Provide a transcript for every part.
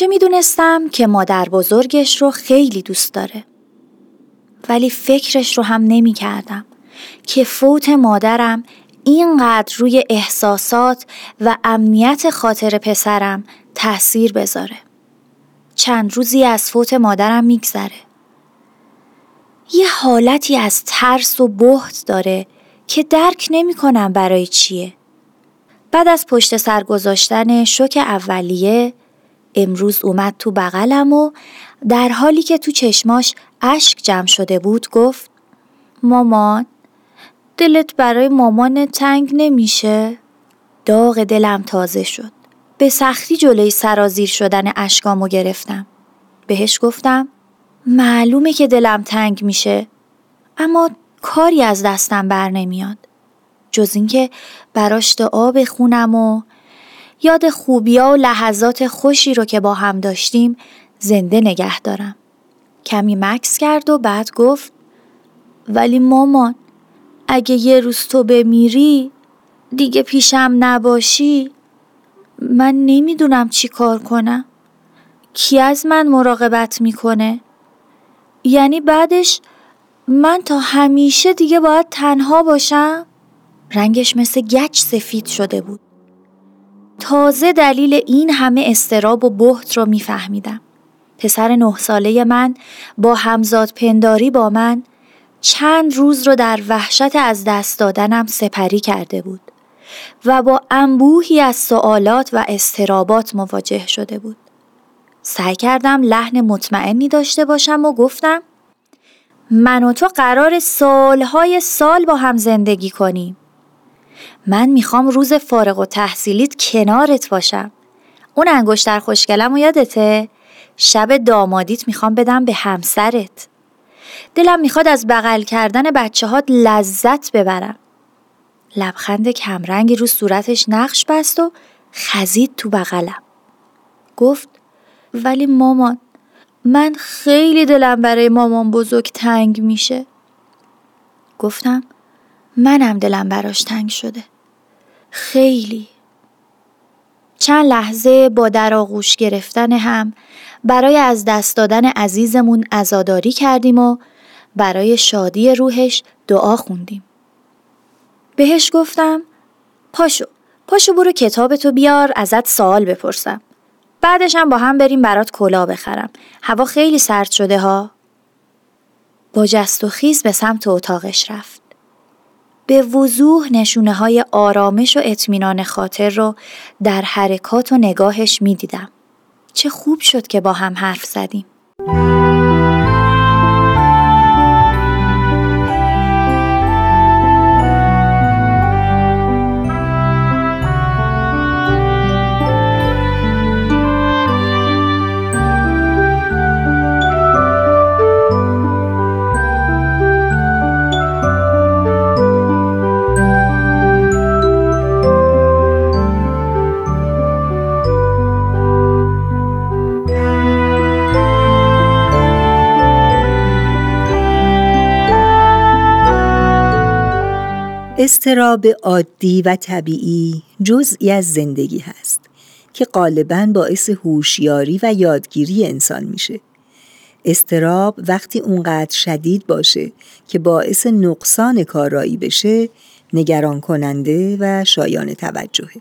همیشه می‌دونستم که مادر بزرگش رو خیلی دوست داره. ولی فکرش رو هم نمی کردم که فوت مادرم اینقدر روی احساسات و امنیت خاطر پسرم تأثیر بذاره. چند روزی از فوت مادرم میگذره. یه حالتی از ترس و بهت داره که درک نمی کنم برای چیه. بعد از پشت سر گذاشتن شوک اولیه امروز اومد تو بغلم و در حالی که تو چشماش اشک جمع شده بود گفت مامان دلت برای مامان تنگ نمیشه؟ داغ دلم تازه شد. به سختی جلوی سرازیر شدن اشکامو گرفتم. بهش گفتم معلومه که دلم تنگ میشه اما کاری از دستم بر نمیاد. جز اینکه براش دعا بخونم و یاد خوبیا و لحظات خوشی رو که با هم داشتیم زنده نگه دارم. کمی مکس کرد و بعد گفت ولی مامان اگه یه روز تو بمیری دیگه پیشم نباشی من نمی‌دونم چی کار کنم. کی از من مراقبت می‌کنه؟ یعنی بعدش من تا همیشه دیگه باید تنها باشم؟ رنگش مثل گچ سفید شده بود. تازه دلیل این همه استراب و بحت رو میفهمیدم. پسر نه ساله من با همزاد پنداری با من چند روز رو در وحشت از دست دادنم سپری کرده بود و با انبوهی از سوالات و استرابات مواجه شده بود. سعی کردم لحن مطمئنی داشته باشم و گفتم من و تو قرار سالهای سال با هم زندگی کنیم. من می‌خوام روز فارغ و تحصیلیت کنارت باشم. اون انگشتر خوشگلم و یادته؟ شب دامادیت می‌خوام بدم به همسرت. دلم می‌خواد از بغل کردن بچه هات لذت ببرم. لبخند کمرنگی رو صورتش نقش بست و خزید تو بغلم. گفت ولی مامان من خیلی دلم برای مامان بزرگ تنگ میشه. گفتم منم دلم براش تنگ شده. خیلی. چند لحظه با در آغوش گرفتن هم برای از دست دادن عزیزمون ازاداری کردیم و برای شادی روحش دعا خوندیم. بهش گفتم پاشو پاشو برو کتابتو بیار ازت سوال بپرسم. بعدش هم با هم بریم برات کلا بخرم. هوا خیلی سرد شده ها. با جست و خیز به سمت اتاقش رفت. به وضوح نشونه های آرامش و اطمینان خاطر رو در حرکات و نگاهش می دیدم. چه خوب شد که با هم حرف زدیم. استراب عادی و طبیعی جزئی از زندگی هست که غالبا باعث هوشیاری و یادگیری انسان میشه. استراب وقتی اونقدر شدید باشه که باعث نقصان کارایی بشه نگران کننده و شایان توجهه.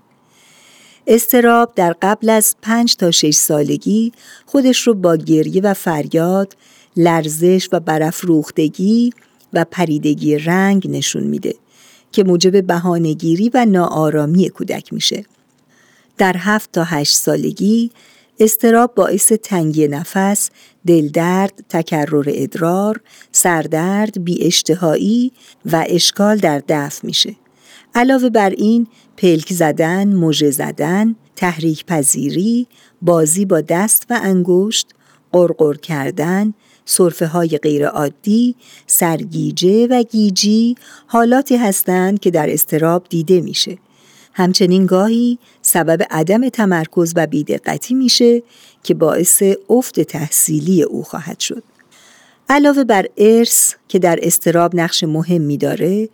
استراب در قبل از پنج تا شش سالگی خودش رو با گریه و فریاد، لرزش و برافروختگی و پریدگی رنگ نشون میده که موجب بهانهگیری و ناآرامی کودک میشه. در هفت تا هشت سالگی استراب باعث تنگی نفس، دلدرد، تکرر ادرار، سردرد، بی اشتهایی و اشکال در دفع میشه. علاوه بر این پلک زدن، موژه زدن، تحریک پذیری، بازی با دست و انگشت، قرقر کردن، صرفه های غیر عادی، سرگیجه و گیجی حالاتی هستند که در استراب دیده میشه. همچنین گاهی سبب عدم تمرکز و بیدقتی میشه که باعث افت تحصیلی او خواهد شد. علاوه بر ارث که در استراب نقش مهمی داره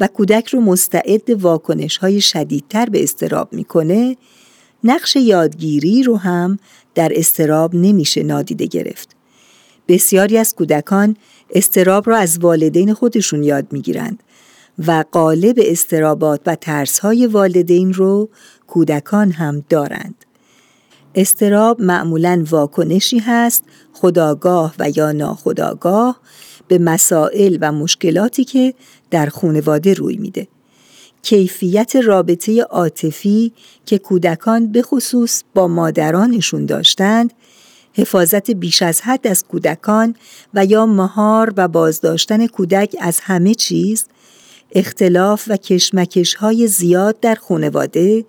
و کودک رو مستعد واکنش های شدیدتر به استراب می‌کنه نقش یادگیری رو هم در استراب نمیشه نادیده گرفت. بسیاری از کودکان استراب را از والدین خودشون یاد می‌گیرند و قالب استرابات و ترسهای والدین رو کودکان هم دارند. استراب معمولا واکنشی هست خداگاه و یا ناخداگاه به مسائل و مشکلاتی که در خانواده روی میده. کیفیت رابطه عاطفی که کودکان به خصوص با مادرانشون داشتند حفاظت بیش از حد از کودکان و یا مهار و بازداشتن کودک از همه چیز اختلاف و کشمکش های زیاد در خانواده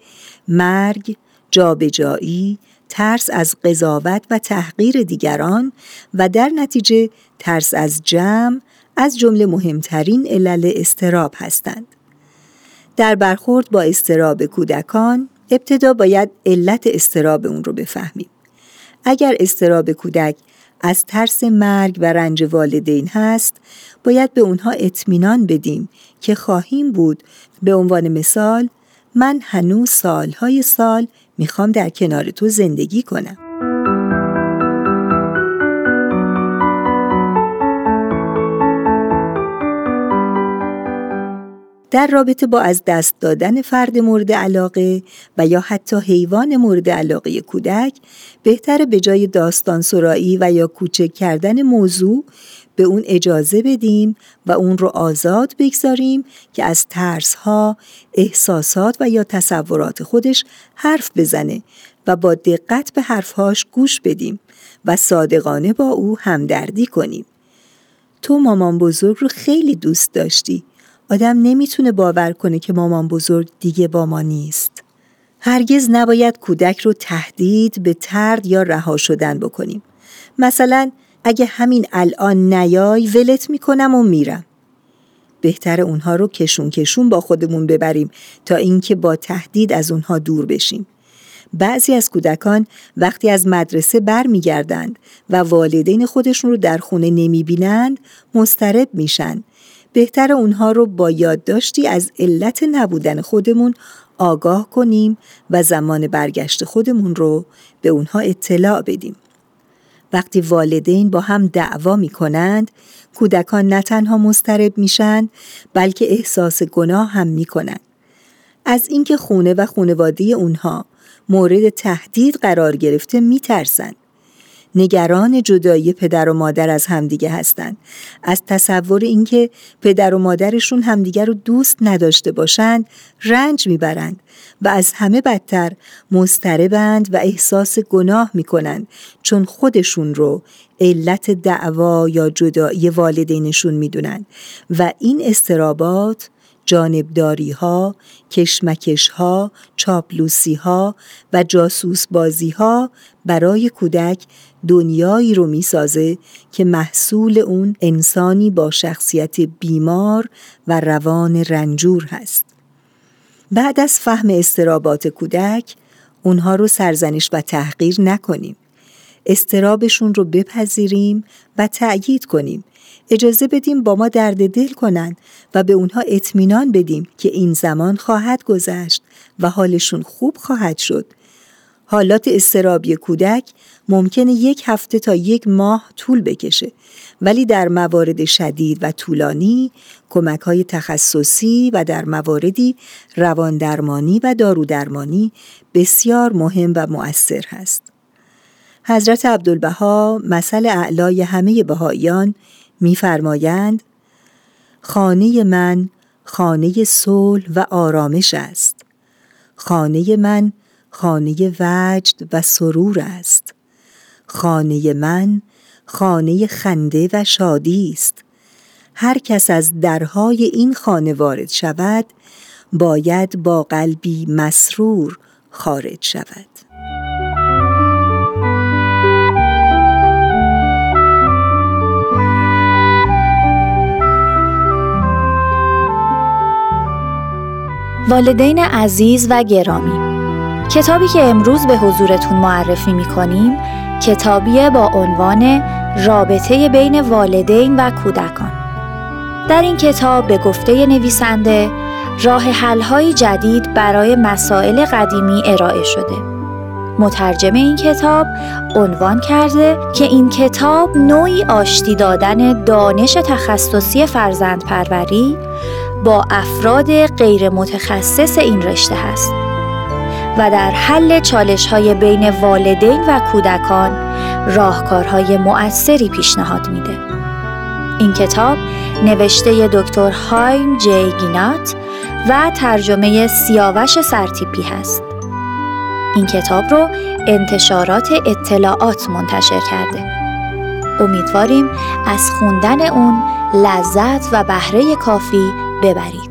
مرگ، جابجایی، ترس از قضاوت و تحقیر دیگران و در نتیجه ترس از جمع از جمله مهمترین علل استراب هستند. در برخورد با استراب کودکان ابتدا باید علت استراب اون رو بفهمیم. اگر استراب کودک از ترس مرگ و رنج والدین هست باید به اونها اطمینان بدیم که خواهیم بود. به عنوان مثال من هنوز سالهای سال می‌خوام در کنار تو زندگی کنم. در رابطه با از دست دادن فرد مورد علاقه و یا حتی حیوان مورد علاقه کودک بهتر به جای داستان سرایی و یا کوچک کردن موضوع به اون اجازه بدیم و اون رو آزاد بگذاریم که از ترسها، احساسات و یا تصورات خودش حرف بزنه و با دقت به حرفهاش گوش بدیم و صادقانه با او همدردی کنیم. تو مامان بزرگ رو خیلی دوست داشتی آدم نمی‌تونه باور کنه که مامان بزرگ دیگه با ما نیست. هرگز نباید کودک رو تهدید به ترد یا رها شدن بکنیم. مثلا اگه همین الان نیای ولت می‌کنم و میرم. بهتر اونها رو کشون کشون با خودمون ببریم تا اینکه با تهدید از اونها دور بشیم. بعضی از کودکان وقتی از مدرسه برمیگردند و والدین خودشون رو در خونه نمی‌بینند مسترب میشن بهتر اونها رو با یادداشتی از علت نبودن خودمون آگاه کنیم و زمان برگشت خودمون رو به اونها اطلاع بدیم. وقتی والدین با هم دعوا می کنند، کودکان نه تنها مسترب میشن بلکه احساس گناه هم می کنند. از اینکه خونه و خونواده اونها مورد تهدید قرار گرفته می ترسند. نگران جدایی پدر و مادر از همدیگه هستند. از تصور اینکه پدر و مادرشون همدیگه رو دوست نداشته باشند رنج می‌برند و از همه بدتر مستربند و احساس گناه می‌کنند چون خودشون رو علت دعوا یا جدایی والدینشون می‌دونند و این استرابات جانبداری ها، کشمکش ها، چاپلوسی ها و جاسوس بازی ها برای کودک دنیایی رو می‌سازه که محصول اون انسانی با شخصیت بیمار و روان رنجور هست. بعد از فهم استرابات کودک اونها رو سرزنش و تحقیر نکنیم. استرابشون رو بپذیریم و تأیید کنیم اجازه بدیم با ما درد دل کنند و به اونها اطمینان بدیم که این زمان خواهد گذشت و حالشون خوب خواهد شد. حالات استرابی کودک ممکنه یک هفته تا یک ماه طول بکشه ولی در موارد شدید و طولانی کمک های تخصصی و در مواردی رواندرمانی و دارودرمانی بسیار مهم و مؤثر هست. حضرت عبدالبها مثل اعلای همه بهاییان میفرمایند خانه من خانه صلح و آرامش است خانه من خانه وجد و سرور است. خانه من خانه خنده و شادی است. هر کس از درهای این خانه وارد شود باید با قلبی مسرور خارج شود. والدین عزیز و گرامی کتابی که امروز به حضورتون معرفی می کنیم کتابی با عنوان رابطه بین والدین و کودکان در این کتاب به گفته نویسنده راه حل‌های جدید برای مسائل قدیمی ارائه شده. مترجم این کتاب عنوان کرده که این کتاب نوعی آشتی دادن دانش تخصصی فرزندپروری با افراد غیر متخصص این رشته است و در حل چالش های بین والدین و کودکان راهکارهای مؤثری پیشنهاد میده. این کتاب نوشته دکتر هایم جی گینات و ترجمه سیاوش سرتیپی هست. این کتاب رو انتشارات اطلاعات منتشر کرده. امیدواریم از خوندن اون لذت و بهره کافی ببرید.